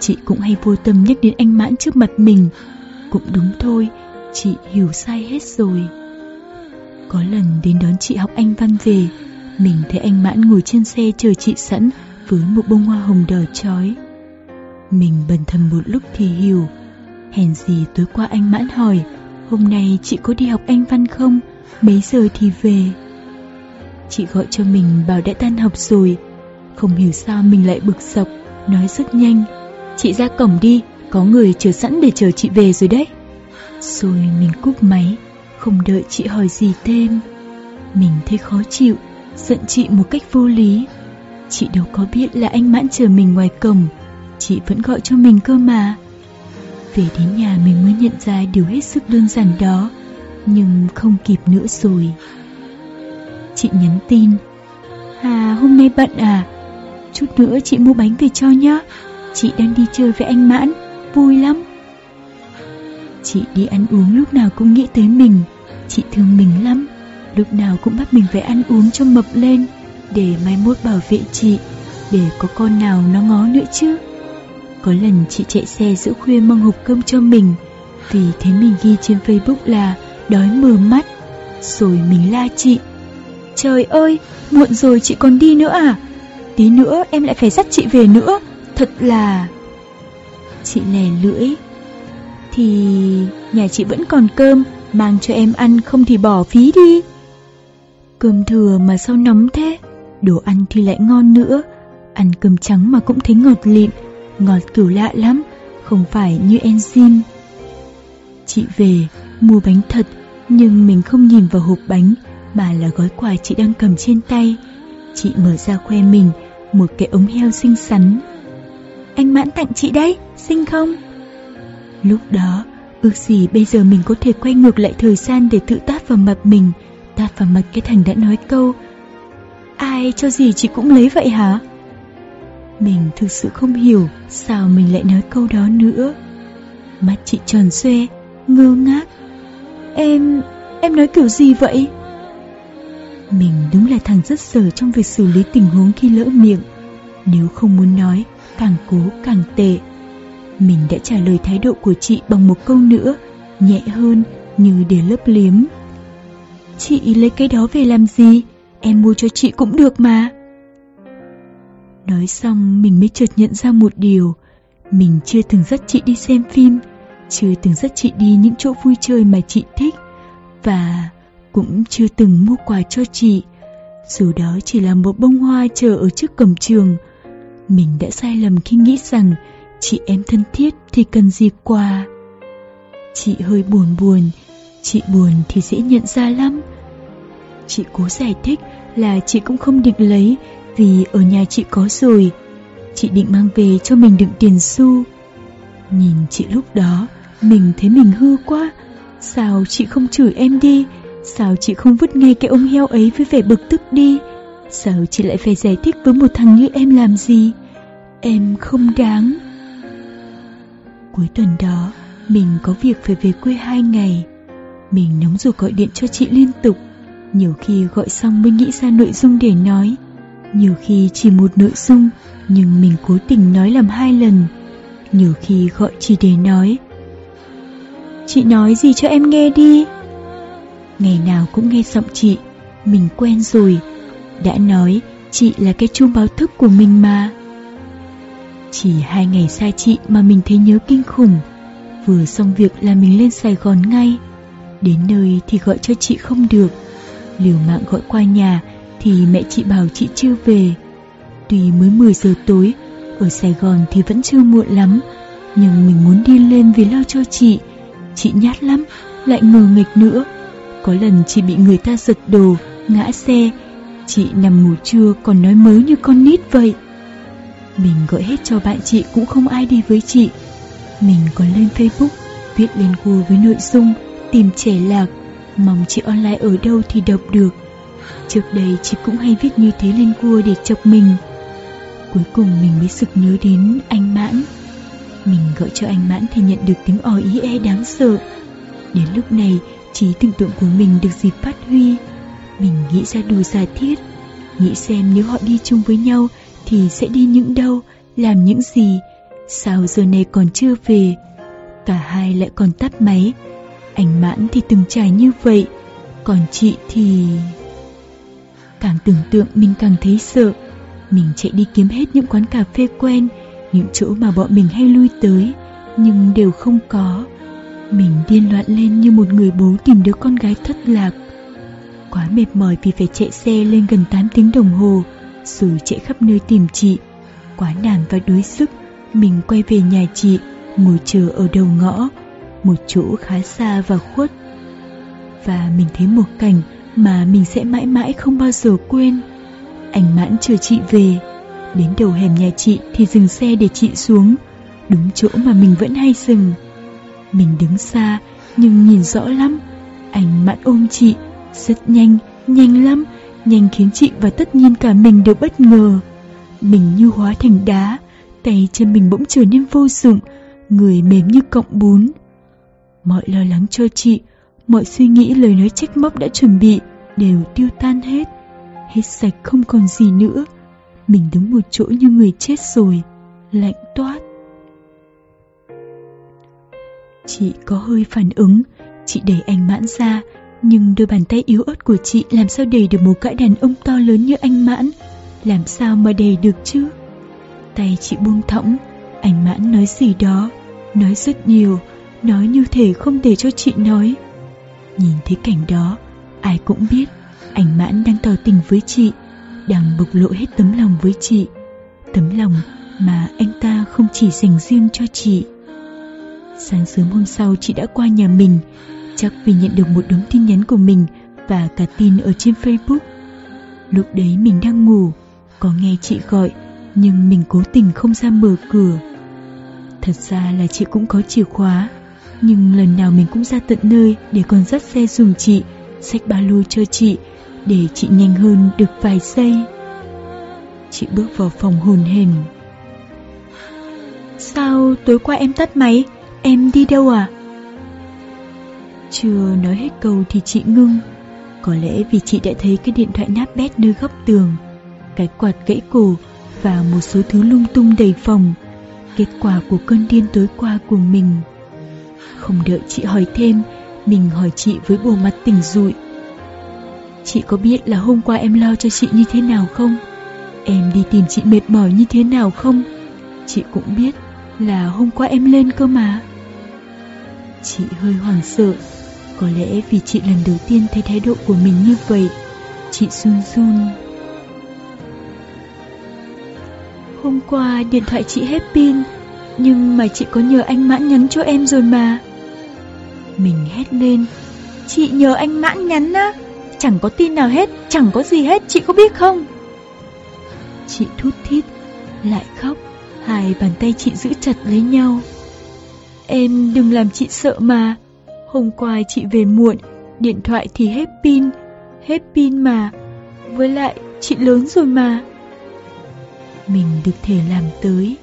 Chị cũng hay vô tâm nhắc đến anh Mãn trước mặt mình. Cũng đúng thôi, chị hiểu sai hết rồi. Có lần đến đón chị học Anh Văn về, mình thấy anh Mãn ngồi trên xe chờ chị sẵn với một bông hoa hồng đỏ chói. Mình bần thầm một lúc thì hiểu. Hèn gì tối qua anh Mãn hỏi, hôm nay chị có đi học Anh Văn không? Mấy giờ thì về? Chị gọi cho mình bảo đã tan học rồi. Không hiểu sao mình lại bực dọc, nói rất nhanh. Chị ra cổng đi, có người chờ sẵn để chờ chị về rồi đấy. Rồi mình cúp máy, không đợi chị hỏi gì thêm. Mình thấy khó chịu, giận chị một cách vô lý. Chị đâu có biết là anh mãn chờ mình ngoài cổng, chị vẫn gọi cho mình cơ mà. Về đến nhà mình mới nhận ra điều hết sức đơn giản đó, nhưng không kịp nữa rồi. Chị nhắn tin, Hà hôm nay bận à? Chút nữa chị mua bánh về cho nhá, chị đang đi chơi với anh Mãn, vui lắm. Chị đi ăn uống lúc nào cũng nghĩ tới mình, chị thương mình lắm, lúc nào cũng bắt mình phải ăn uống cho mập lên, để mai mốt bảo vệ chị, để có con nào nó ngó nữa chứ. Có lần chị chạy xe giữa khuya mang hộp cơm cho mình, vì thấy mình ghi trên Facebook là đói mờ mắt, rồi mình la chị. Trời ơi, muộn rồi chị còn đi nữa à? Tí nữa em lại phải dắt chị về nữa, thật là... Chị lè lưỡi, thì nhà chị vẫn còn cơm, mang cho em ăn không thì bỏ phí đi. Cơm thừa mà sao nóng thế, đồ ăn thì lại ngon nữa, ăn cơm trắng mà cũng thấy ngọt lịm, ngọt kiểu lạ lắm, không phải như enzyme. Chị về, mua bánh thật, nhưng mình không nhìn vào hộp bánh, mà là gói quà chị đang cầm trên tay. Chị mở ra khoe mình, một cái ống heo xinh xắn. Anh mãn tặng chị đấy, xinh không? Lúc đó, ước gì bây giờ mình có thể quay ngược lại thời gian để tự tát vào mặt mình, Ta vào mặt cái thằng đã nói câu Ai cho gì chị cũng lấy vậy hả? Mình thực sự không hiểu sao mình lại nói câu đó nữa. Mắt chị tròn xoe, ngơ ngác. Em, em nói kiểu gì vậy? Mình đúng là thằng rất sở trong việc xử lý tình huống khi lỡ miệng. Nếu không muốn nói, càng cố càng tệ. Mình đã trả lời thái độ của chị bằng một câu nữa, nhẹ hơn như để lấp liếm. Chị lấy cái đó về làm gì? Em mua cho chị cũng được mà. Nói xong mình mới chợt nhận ra một điều Mình chưa từng dắt chị đi xem phim Chưa từng dắt chị đi những chỗ vui chơi mà chị thích Và cũng chưa từng mua quà cho chị Dù đó chỉ là một bông hoa chờ ở trước cổng trường Mình đã sai lầm khi nghĩ rằng chị em thân thiết thì cần gì quà. Chị hơi buồn buồn, chị buồn thì dễ nhận ra lắm. Chị cố giải thích là chị cũng không định lấy vì ở nhà chị có rồi. Chị định mang về cho mình đựng tiền xu. Nhìn chị lúc đó, mình thấy mình hư quá. Sao chị không chửi em đi? Sao chị không vứt ngay cái ông heo ấy với vẻ bực tức đi? Sao chị lại phải giải thích với một thằng như em làm gì? Em không đáng. Cuối tuần đó, mình có việc phải về quê hai ngày. Mình nóng ruột gọi điện cho chị liên tục. Nhiều khi gọi xong mới nghĩ ra nội dung để nói. Nhiều khi chỉ một nội dung, nhưng mình cố tình nói làm hai lần. Nhiều khi gọi chỉ để nói. Chị nói gì cho em nghe đi. Ngày nào cũng nghe giọng chị, mình quen rồi. Đã nói chị là cái chuông báo thức của mình mà. Chỉ hai ngày xa chị mà mình thấy nhớ kinh khủng. Vừa xong việc là mình lên Sài Gòn ngay. Đến nơi thì gọi cho chị không được. Liều mạng gọi qua nhà thì mẹ chị bảo chị chưa về. Tuy mới 10 giờ tối, ở Sài Gòn thì vẫn chưa muộn lắm, nhưng mình muốn đi lên vì lo cho chị. Chị nhát lắm, lại ngờ nghịch nữa. Có lần chị bị người ta giật đồ, ngã xe. Chị nằm ngủ trưa còn nói mớ như con nít vậy. Mình gọi hết cho bạn chị cũng không ai đi với chị. Mình còn lên Facebook, viết lên cua với nội dung tìm trẻ lạc, mong chị online ở đâu thì đọc được. Trước đây chị cũng hay viết như thế lên cua để chọc mình. Cuối cùng mình mới sực nhớ đến anh Mãn. Mình gọi cho anh Mãn thì nhận được tiếng ò ý e đáng sợ. Đến lúc này trí tưởng tượng của mình được dịp phát huy. Mình nghĩ ra đủ giả thiết Nghĩ xem nếu họ đi chung với nhau Thì sẽ đi những đâu Làm những gì. Sao giờ này còn chưa về? Cả hai lại còn tắt máy. Anh Mãn thì từng trải như vậy, Còn chị thì... Càng tưởng tượng mình càng thấy sợ. Mình chạy đi kiếm hết những quán cà phê quen, Những chỗ mà bọn mình hay lui tới, Nhưng đều không có. Mình điên loạn lên như một người bố tìm đứa con gái thất lạc. Quá mệt mỏi vì phải chạy xe lên gần 8 tiếng đồng hồ, Rồi chạy khắp nơi tìm chị. Quá nản và đuối sức, Mình quay về nhà chị, Ngồi chờ ở đầu ngõ. Một chỗ khá xa và khuất Và mình thấy một cảnh mà mình sẽ mãi mãi không bao giờ quên. Anh mãn chờ chị về, đến đầu hẻm nhà chị thì dừng xe để chị xuống, đúng chỗ mà mình vẫn hay dừng. Mình đứng xa nhưng nhìn rõ lắm, anh mãn ôm chị, rất nhanh, nhanh lắm, nhanh khiến chị và tất nhiên cả mình đều bất ngờ. Mình như hóa thành đá, tay chân mình bỗng trở nên vô dụng, người mềm như cọng bún. Mọi lo lắng cho chị, mọi suy nghĩ lời nói trách móc đã chuẩn bị đều tiêu tan hết. Hết sạch không còn gì nữa. Mình đứng một chỗ như người chết rồi, lạnh toát. Chị có hơi phản ứng, chị đẩy anh mãn ra, nhưng đôi bàn tay yếu ớt của chị làm sao đẩy được một cãi đàn ông to lớn như anh mãn? Làm sao mà đẩy được chứ? Tay chị buông thõng, anh mãn nói gì đó, nói rất nhiều nói như thể không để cho chị nói Nhìn thấy cảnh đó, ai cũng biết anh Mãn đang tỏ tình với chị, đang bộc lộ hết tấm lòng với chị. Tấm lòng mà anh ta không chỉ dành riêng cho chị. Sáng sớm hôm sau chị đã qua nhà mình, chắc vì nhận được một đống tin nhắn của mình và cả tin ở trên Facebook. Lúc đấy mình đang ngủ, có nghe chị gọi, nhưng mình cố tình không ra mở cửa. Thật ra là chị cũng có chìa khóa, nhưng lần nào mình cũng ra tận nơi để còn dắt xe dùng chị, xách ba lô cho chị, để chị nhanh hơn được vài giây. Chị bước vào phòng hồn hển. Sao tối qua em tắt máy, em đi đâu à? Chưa nói hết câu thì chị ngưng. Có lẽ vì chị đã thấy cái điện thoại nát bét nơi góc tường, cái quạt gãy cổ và một số thứ lung tung đầy phòng. Kết quả của cơn điên tối qua của mình. Không đợi chị hỏi thêm, mình hỏi chị với bộ mặt tỉnh rụi. Chị có biết là hôm qua em lo cho chị như thế nào không? Em đi tìm chị mệt mỏi như thế nào không? Chị cũng biết là hôm qua em lên cơ mà. Chị hơi hoảng sợ, có lẽ vì chị lần đầu tiên thấy thái độ của mình như vậy. Chị run run. Hôm qua điện thoại chị hết pin, nhưng mà chị có nhờ anh Mãn nhắn cho em rồi mà. Mình hét lên. Chị nhờ anh Mãn nhắn á? Chẳng có tin nào hết, chẳng có gì hết, chị có biết không? Chị thút thít, lại khóc, hai bàn tay chị giữ chặt lấy nhau. Em đừng làm chị sợ mà. Hôm qua chị về muộn, điện thoại thì hết pin, hết pin mà. Với lại, chị lớn rồi mà. Mình được thể làm tới.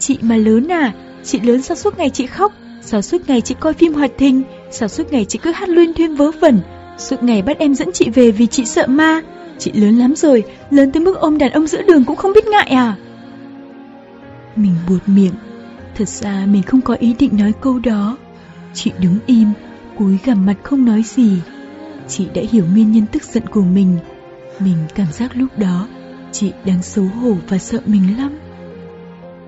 Chị mà lớn à, chị lớn sao suốt ngày chị khóc, sao suốt ngày chị coi phim hoạt hình, sao suốt ngày chị cứ hát luyên thuyên vớ vẩn, suốt ngày bắt em dẫn chị về vì chị sợ ma. Chị lớn lắm rồi, lớn tới mức ôm đàn ông giữa đường cũng không biết ngại à. Mình buột miệng, thật ra mình không có ý định nói câu đó. Chị đứng im, cúi gằm mặt không nói gì. Chị đã hiểu nguyên nhân tức giận của mình. Mình cảm giác lúc đó chị đang xấu hổ và sợ mình lắm.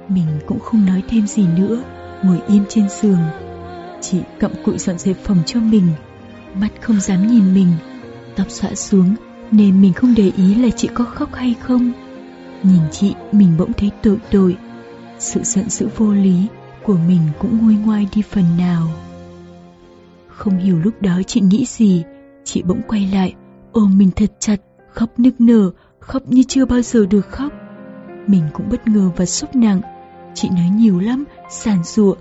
Mình cũng không nói thêm gì nữa, ngồi im trên giường. Chị cặm cụi dọn dẹp phòng cho mình, mắt không dám nhìn mình, tóc xõa xuống nên mình không để ý là chị có khóc hay không. Nhìn chị, mình bỗng thấy tội tội. Sự giận dữ vô lý của mình cũng nguôi ngoai đi phần nào. Không hiểu lúc đó chị nghĩ gì, chị bỗng quay lại, ôm mình thật chặt, khóc nức nở, khóc như chưa bao giờ được khóc. Mình cũng bất ngờ và sốc nặng. Chị nói nhiều lắm, sàn sụa.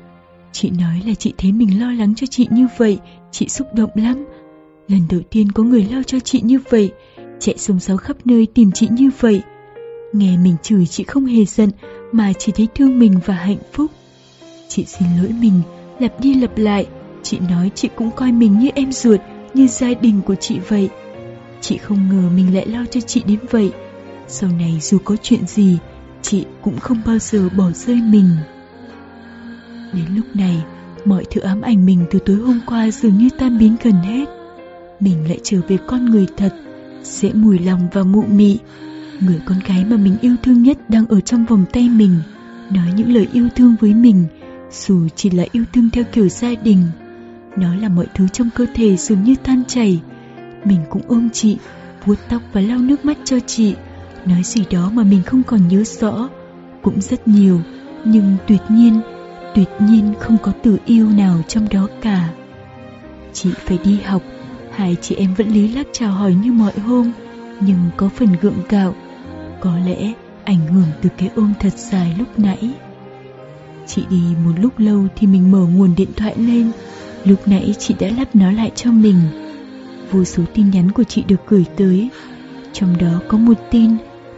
Chị nói là chị thấy mình lo lắng cho chị như vậy, chị xúc động lắm. Lần đầu tiên có người lo cho chị như vậy, chạy sông sáo khắp nơi tìm chị như vậy. Nghe mình chửi chị không hề giận mà chỉ thấy thương mình và hạnh phúc. Chị xin lỗi mình, lặp đi lặp lại, chị nói chị cũng coi mình như em ruột, như gia đình của chị vậy. Chị không ngờ mình lại lo cho chị đến vậy. Sau này dù có chuyện gì, chị cũng không bao giờ bỏ rơi mình. Đến lúc này, mọi thứ ám ảnh mình từ tối hôm qua dường như tan biến gần hết. Mình lại trở về con người thật, dễ mùi lòng và mụ mị. Người con gái mà mình yêu thương nhất đang ở trong vòng tay mình, nói những lời yêu thương với mình, dù chỉ là yêu thương theo kiểu gia đình. Nó là mọi thứ trong cơ thể dường như tan chảy. Mình cũng ôm chị, vuốt tóc và lau nước mắt cho chị, nói gì đó mà mình không còn nhớ rõ. Cũng rất nhiều, nhưng tuyệt nhiên, tuyệt nhiên không có từ yêu nào trong đó cả. Chị phải đi học, hai chị em vẫn lý lắc chào hỏi như mọi hôm, nhưng có phần gượng gạo. Có lẽ ảnh hưởng từ cái ôm thật dài lúc nãy. Chị đi một lúc lâu thì mình mở nguồn điện thoại lên. Lúc nãy chị đã lắp nó lại cho mình. Vô số tin nhắn của chị được gửi tới. Trong đó có một tin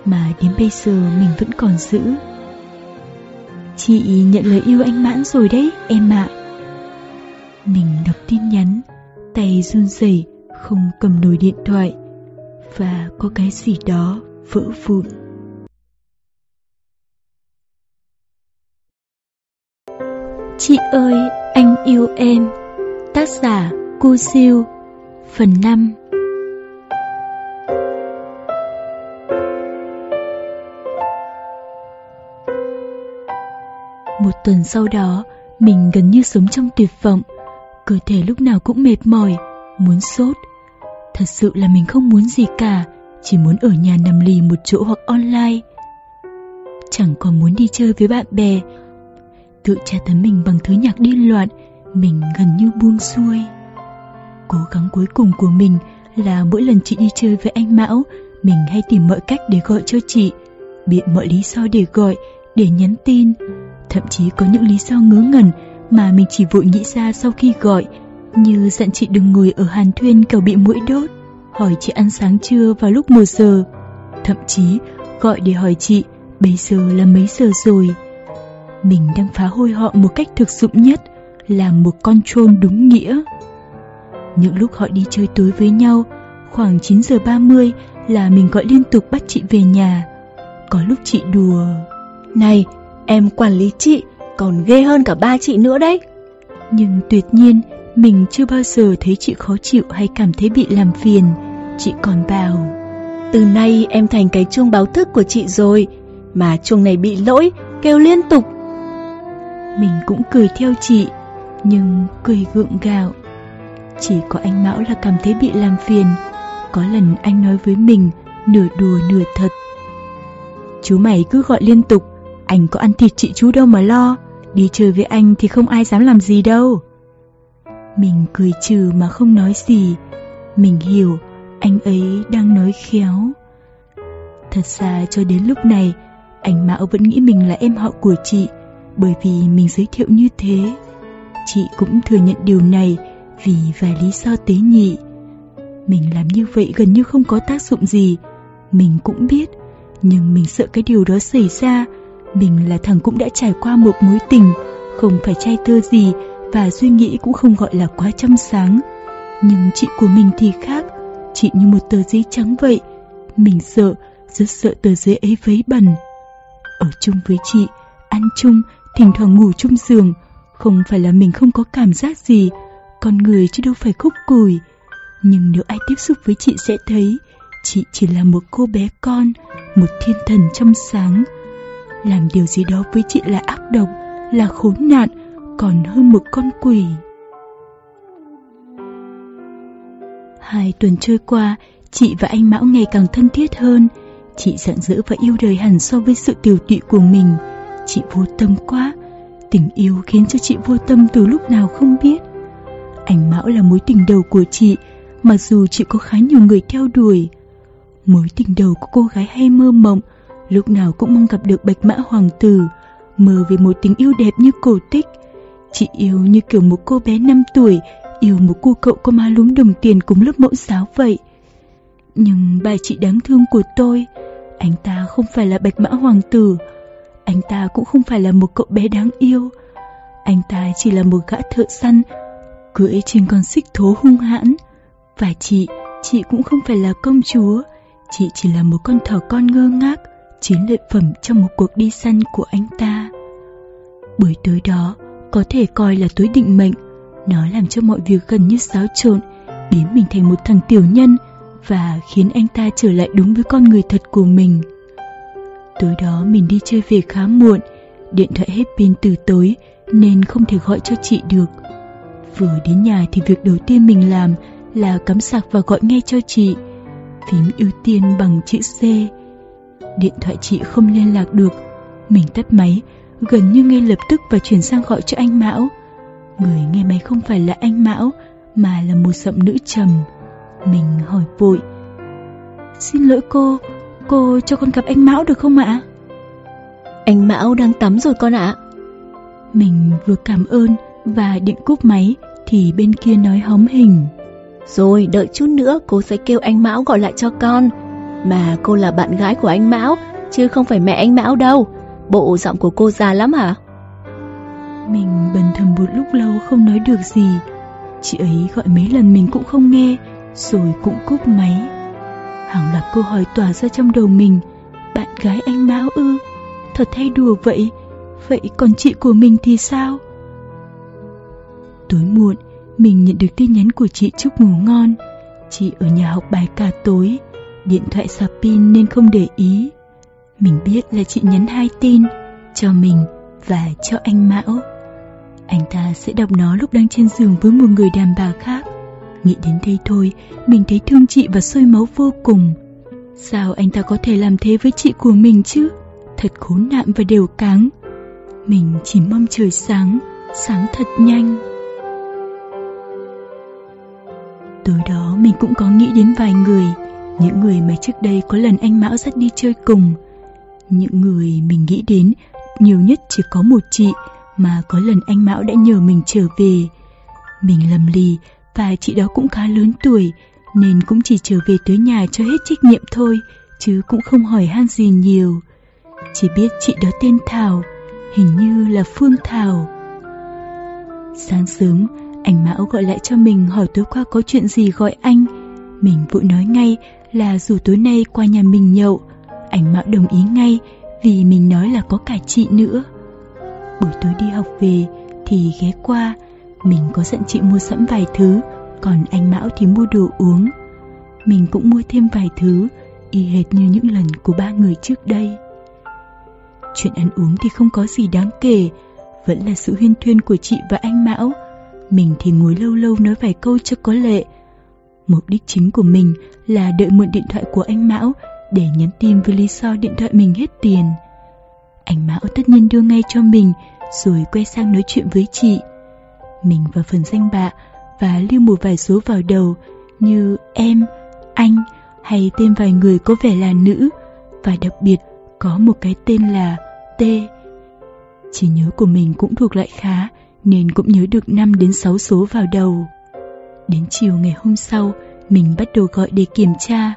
mà đến bây giờ mình vẫn còn giữ. Chị nhận lời yêu anh Mãn rồi đấy, em ạ. Mình đọc tin nhắn, tay run rẩy không cầm nổi điện thoại và có cái gì đó vỡ vụn. Chị ơi, anh yêu em. Tác giả Cô Siêu Phần 5 tuần sau đó, mình gần như sống trong tuyệt vọng. Cơ thể lúc nào cũng mệt mỏi, muốn sốt. Thật sự là mình không muốn gì cả, chỉ muốn ở nhà nằm lì một chỗ hoặc online. Chẳng còn muốn đi chơi với bạn bè. Tự tra tấn mình bằng thứ nhạc điên loạn, mình gần như buông xuôi. Cố gắng cuối cùng của mình là mỗi lần chị đi chơi với anh Mão, mình hay tìm mọi cách để gọi cho chị, biện mọi lý do để gọi, để nhắn tin. Thậm chí có những lý do ngớ ngẩn mà mình chỉ vội nghĩ ra sau khi gọi, như dặn chị đừng ngồi ở hàn thuyên cầu bị mũi đốt, hỏi chị ăn sáng trưa vào lúc 1 giờ. Thậm chí gọi để hỏi chị bây giờ là mấy giờ rồi. Mình đang phá hôi họ một cách thực dụng nhất là một con trôn đúng nghĩa. Những lúc họ đi chơi tối với nhau, khoảng 9 giờ 30 là mình gọi liên tục bắt chị về nhà. Có lúc chị đùa. Này, em quản lý chị, còn ghê hơn cả ba chị nữa đấy. Nhưng tuyệt nhiên, mình chưa bao giờ thấy chị khó chịu hay cảm thấy bị làm phiền. Chị còn bảo. Từ nay em thành cái chuông báo thức của chị rồi, mà chuông này bị lỗi, kêu liên tục. Mình cũng cười theo chị, nhưng cười gượng gạo. Chỉ có anh Mão là cảm thấy bị làm phiền. Có lần anh nói với mình, nửa đùa nửa thật. Chú mày cứ gọi liên tục, anh có ăn thịt chị chú đâu mà lo. Đi chơi với anh thì không ai dám làm gì đâu. Mình cười trừ mà không nói gì. Mình hiểu anh ấy đang nói khéo. Thật ra cho đến lúc này, anh Mão vẫn nghĩ mình là em họ của chị bởi vì mình giới thiệu như thế. Chị cũng thừa nhận điều này vì vài lý do tế nhị. Mình làm như vậy gần như không có tác dụng gì, mình cũng biết, nhưng mình sợ cái điều đó xảy ra. Mình là thằng cũng đã trải qua một mối tình, không phải trai tơ gì và suy nghĩ cũng không gọi là quá trong sáng. Nhưng chị của mình thì khác, chị như một tờ giấy trắng vậy. Mình sợ, rất sợ tờ giấy ấy vấy bẩn. Ở chung với chị, ăn chung, thỉnh thoảng ngủ chung giường, không phải là mình không có cảm giác gì, con người chứ đâu phải khúc cùi. Nhưng nếu ai tiếp xúc với chị sẽ thấy, chị chỉ là một cô bé con, một thiên thần trong sáng. Làm điều gì đó với chị là ác độc, là khốn nạn, còn hơn một con quỷ. Hai tuần trôi qua, chị và anh Mão ngày càng thân thiết hơn. Chị rạng rỡ và yêu đời hẳn so với sự tiểu tụy của mình. Chị vô tâm quá. Tình yêu khiến cho chị vô tâm từ lúc nào không biết. Anh Mão là mối tình đầu của chị, mặc dù chị có khá nhiều người theo đuổi. Mối tình đầu của cô gái hay mơ mộng, lúc nào cũng mong gặp được bạch mã hoàng tử, mơ về một tình yêu đẹp như cổ tích. Chị yêu như kiểu một cô bé 5 tuổi, yêu một cô cậu có má lúm đồng tiền cùng lớp mẫu giáo vậy. Nhưng bà chị đáng thương của tôi, anh ta không phải là bạch mã hoàng tử, anh ta cũng không phải là một cậu bé đáng yêu. Anh ta chỉ là một gã thợ săn, cưỡi trên con xích thố hung hãn. Và chị, chị cũng không phải là công chúa, chị chỉ là một con thỏ con ngơ ngác, chiến lợi phẩm trong một cuộc đi săn của anh ta. Buổi tối đó có thể coi là tối định mệnh, nó làm cho mọi việc gần như xáo trộn, biến mình thành một thằng tiểu nhân và khiến anh ta trở lại đúng với con người thật của mình. Tối đó mình đi chơi về khá muộn, điện thoại hết pin từ tối nên không thể gọi cho chị được. Vừa đến nhà thì việc đầu tiên mình làm là cắm sạc và gọi ngay cho chị. Phím ưu tiên bằng chữ C. Điện thoại chị không liên lạc được. Mình tắt máy, gần như ngay lập tức và chuyển sang gọi cho anh Mão. Người nghe máy không phải là anh Mão, mà là một giọng nữ trầm. Mình hỏi vội. Xin lỗi cô, cô cho con gặp anh Mão được không ạ? Anh Mão đang tắm rồi con ạ. Mình vừa cảm ơn và định cúp máy thì bên kia nói hóm hình. Rồi đợi chút nữa cô sẽ kêu anh Mão gọi lại cho con. Mà cô là bạn gái của anh Mão, chứ không phải mẹ anh Mão đâu. Bộ giọng của cô già lắm hả? Mình bần thầm một lúc lâu không nói được gì. Chị ấy gọi mấy lần mình cũng không nghe, rồi cũng cúp máy. Hàng loạt câu hỏi tỏa ra trong đầu mình. Bạn gái anh Mão ư? Thật thay đùa vậy. Vậy còn chị của mình thì sao? Tối muộn, mình nhận được tin nhắn của chị chúc ngủ ngon. Chị ở nhà học bài cả tối, điện thoại sạc pin nên không để ý. Mình biết là chị nhắn hai tin, cho mình và cho anh Mão. Anh ta sẽ đọc nó lúc đang trên giường với một người đàn bà khác. Nghĩ đến đây thôi, mình thấy thương chị và sôi máu vô cùng. Sao anh ta có thể làm thế với chị của mình chứ? Thật khốn nạn và đều cáng. Mình chỉ mong trời sáng, sáng thật nhanh. Tối đó mình cũng có nghĩ đến vài người, những người mà trước đây có lần anh Mão dắt đi chơi cùng. Những người mình nghĩ đến nhiều nhất chỉ có một chị mà có lần anh Mão đã nhờ mình trở về. Mình lầm lì và chị đó cũng khá lớn tuổi nên cũng chỉ trở về tới nhà cho hết trách nhiệm thôi chứ cũng không hỏi han gì nhiều. Chỉ biết chị đó tên Thảo, hình như là Phương Thảo. Sáng sớm, anh Mão gọi lại cho mình hỏi tối qua có chuyện gì gọi anh. Mình vội nói ngay là dù tối nay qua nhà mình nhậu. Anh Mão đồng ý ngay vì mình nói là có cả chị nữa. Buổi tối đi học về thì ghé qua, mình có dặn chị mua sẵn vài thứ, còn anh Mão thì mua đồ uống. Mình cũng mua thêm vài thứ, y hệt như những lần của ba người trước đây. Chuyện ăn uống thì không có gì đáng kể, vẫn là sự huyên thuyên của chị và anh Mão. Mình thì ngồi lâu lâu nói vài câu cho có lệ. Mục đích chính của mình là đợi mượn điện thoại của anh Mão để nhắn tin với lý do điện thoại mình hết tiền. Anh Mão tất nhiên đưa ngay cho mình rồi quay sang nói chuyện với chị. Mình vào phần danh bạ và lưu một vài số vào đầu như em, anh hay tên vài người có vẻ là nữ và đặc biệt có một cái tên là T. Chỉ nhớ của mình cũng thuộc lại khá nên cũng nhớ được 5 đến 6 số vào đầu. Đến chiều ngày hôm sau, mình bắt đầu gọi để kiểm tra.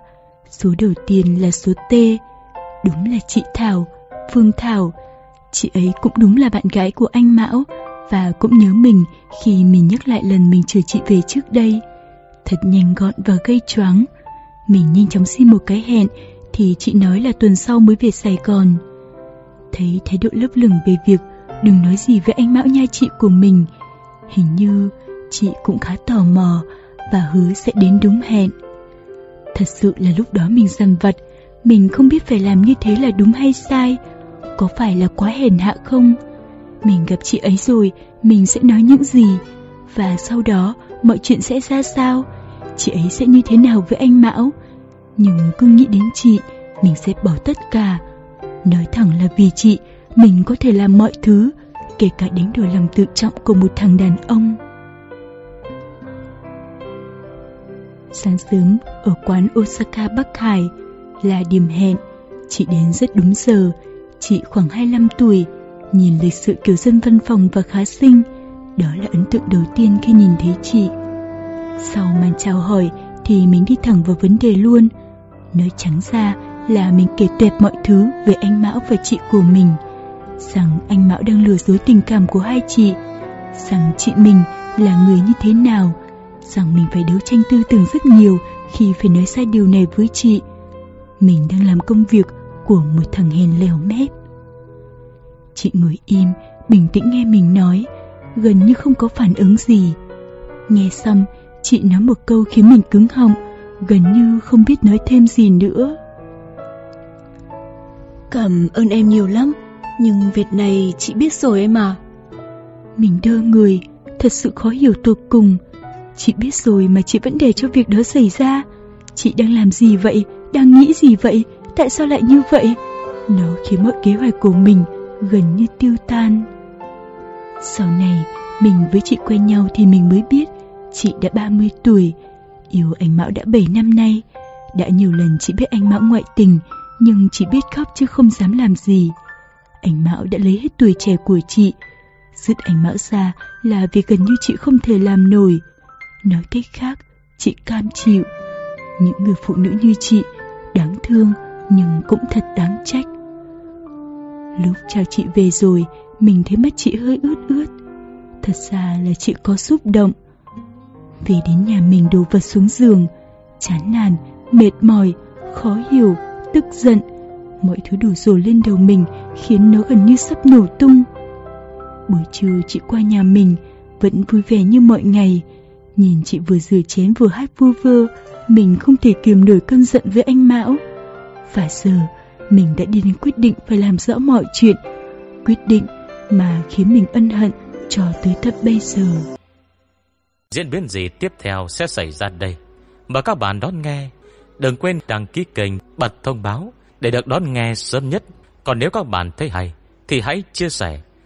Số đầu tiên là số T. Đúng là chị Thảo, Phương Thảo. Chị ấy cũng đúng là bạn gái của anh Mão và cũng nhớ mình khi mình nhắc lại lần mình chờ chị về trước đây. Thật nhanh gọn và gây choáng. Mình nhanh chóng xin một cái hẹn thì chị nói là tuần sau mới về Sài Gòn. Thấy thái độ lấp lửng về việc đừng nói gì với anh Mão nha chị của mình. Hình như chị cũng khá tò mò và hứa sẽ đến đúng hẹn. Thật sự là lúc đó mình dằn vặt, mình không biết phải làm như thế là đúng hay sai, có phải là quá hèn hạ không? Mình gặp chị ấy rồi, mình sẽ nói những gì? Và sau đó, mọi chuyện sẽ ra sao? Chị ấy sẽ như thế nào với anh Mão? Nhưng cứ nghĩ đến chị, mình sẽ bỏ tất cả. Nói thẳng là vì chị, mình có thể làm mọi thứ, kể cả đánh đổi lòng tự trọng của một thằng đàn ông. Sáng sớm ở quán Osaka Bắc Hải là điểm hẹn. Chị đến rất đúng giờ. Chị khoảng 25 tuổi, nhìn lịch sự kiểu dân văn phòng và khá xinh. Đó là ấn tượng đầu tiên khi nhìn thấy chị. Sau màn chào hỏi thì mình đi thẳng vào vấn đề luôn. Nói trắng ra là mình kể tuyệt mọi thứ về anh Mão và chị của mình. Rằng anh Mão đang lừa dối tình cảm của hai chị. Rằng chị mình là người như thế nào rằng mình phải đấu tranh tư tưởng rất nhiều khi phải nói sai điều này với chị. Mình đang làm công việc của một thằng hèn lèo mép. Chị ngồi im, bình tĩnh nghe mình nói, gần như không có phản ứng gì. Nghe xong, chị nói một câu khiến mình cứng họng, gần như không biết nói thêm gì nữa. Cảm ơn em nhiều lắm, nhưng việc này chị biết rồi em à. Mình đơ người, thật sự khó hiểu tột cùng. Chị biết rồi mà chị vẫn để cho việc đó xảy ra. Chị đang làm gì vậy? Đang nghĩ gì vậy? Tại sao lại như vậy? Nó khiến mọi kế hoạch của mình gần như tiêu tan. Sau này, mình với chị quen nhau thì mình mới biết chị đã 30 tuổi, yêu anh Mão đã 7 năm nay. Đã nhiều lần chị biết anh Mão ngoại tình, nhưng chỉ biết khóc chứ không dám làm gì. Anh Mão đã lấy hết tuổi trẻ của chị. Dứt anh Mão ra là vì gần như chị không thể làm nổi. Nói cách khác, chị cam chịu. Những người phụ nữ như chị, đáng thương nhưng cũng thật đáng trách. Lúc chào chị về rồi, mình thấy mắt chị hơi ướt ướt. Thật ra là chị có xúc động. Về đến nhà mình đổ vật xuống giường, chán nản, mệt mỏi, khó hiểu, tức giận. Mọi thứ đổ dồn lên đầu mình khiến nó gần như sắp nổ tung. Buổi trưa chị qua nhà mình, vẫn vui vẻ như mọi ngày, Nhìn chị vừa rửa chén vừa hát vu vơ, mình không thể kiềm nổi cơn giận với anh Mão. Và giờ, mình đã đi đến quyết định phải làm rõ mọi chuyện. Quyết định mà khiến mình ân hận cho tới tận bây giờ. Diễn biến gì tiếp theo sẽ xảy ra đây? Mời các bạn đón nghe. Đừng quên đăng ký kênh, bật thông báo để được đón nghe sớm nhất. Còn nếu các bạn thấy hay, thì hãy chia sẻ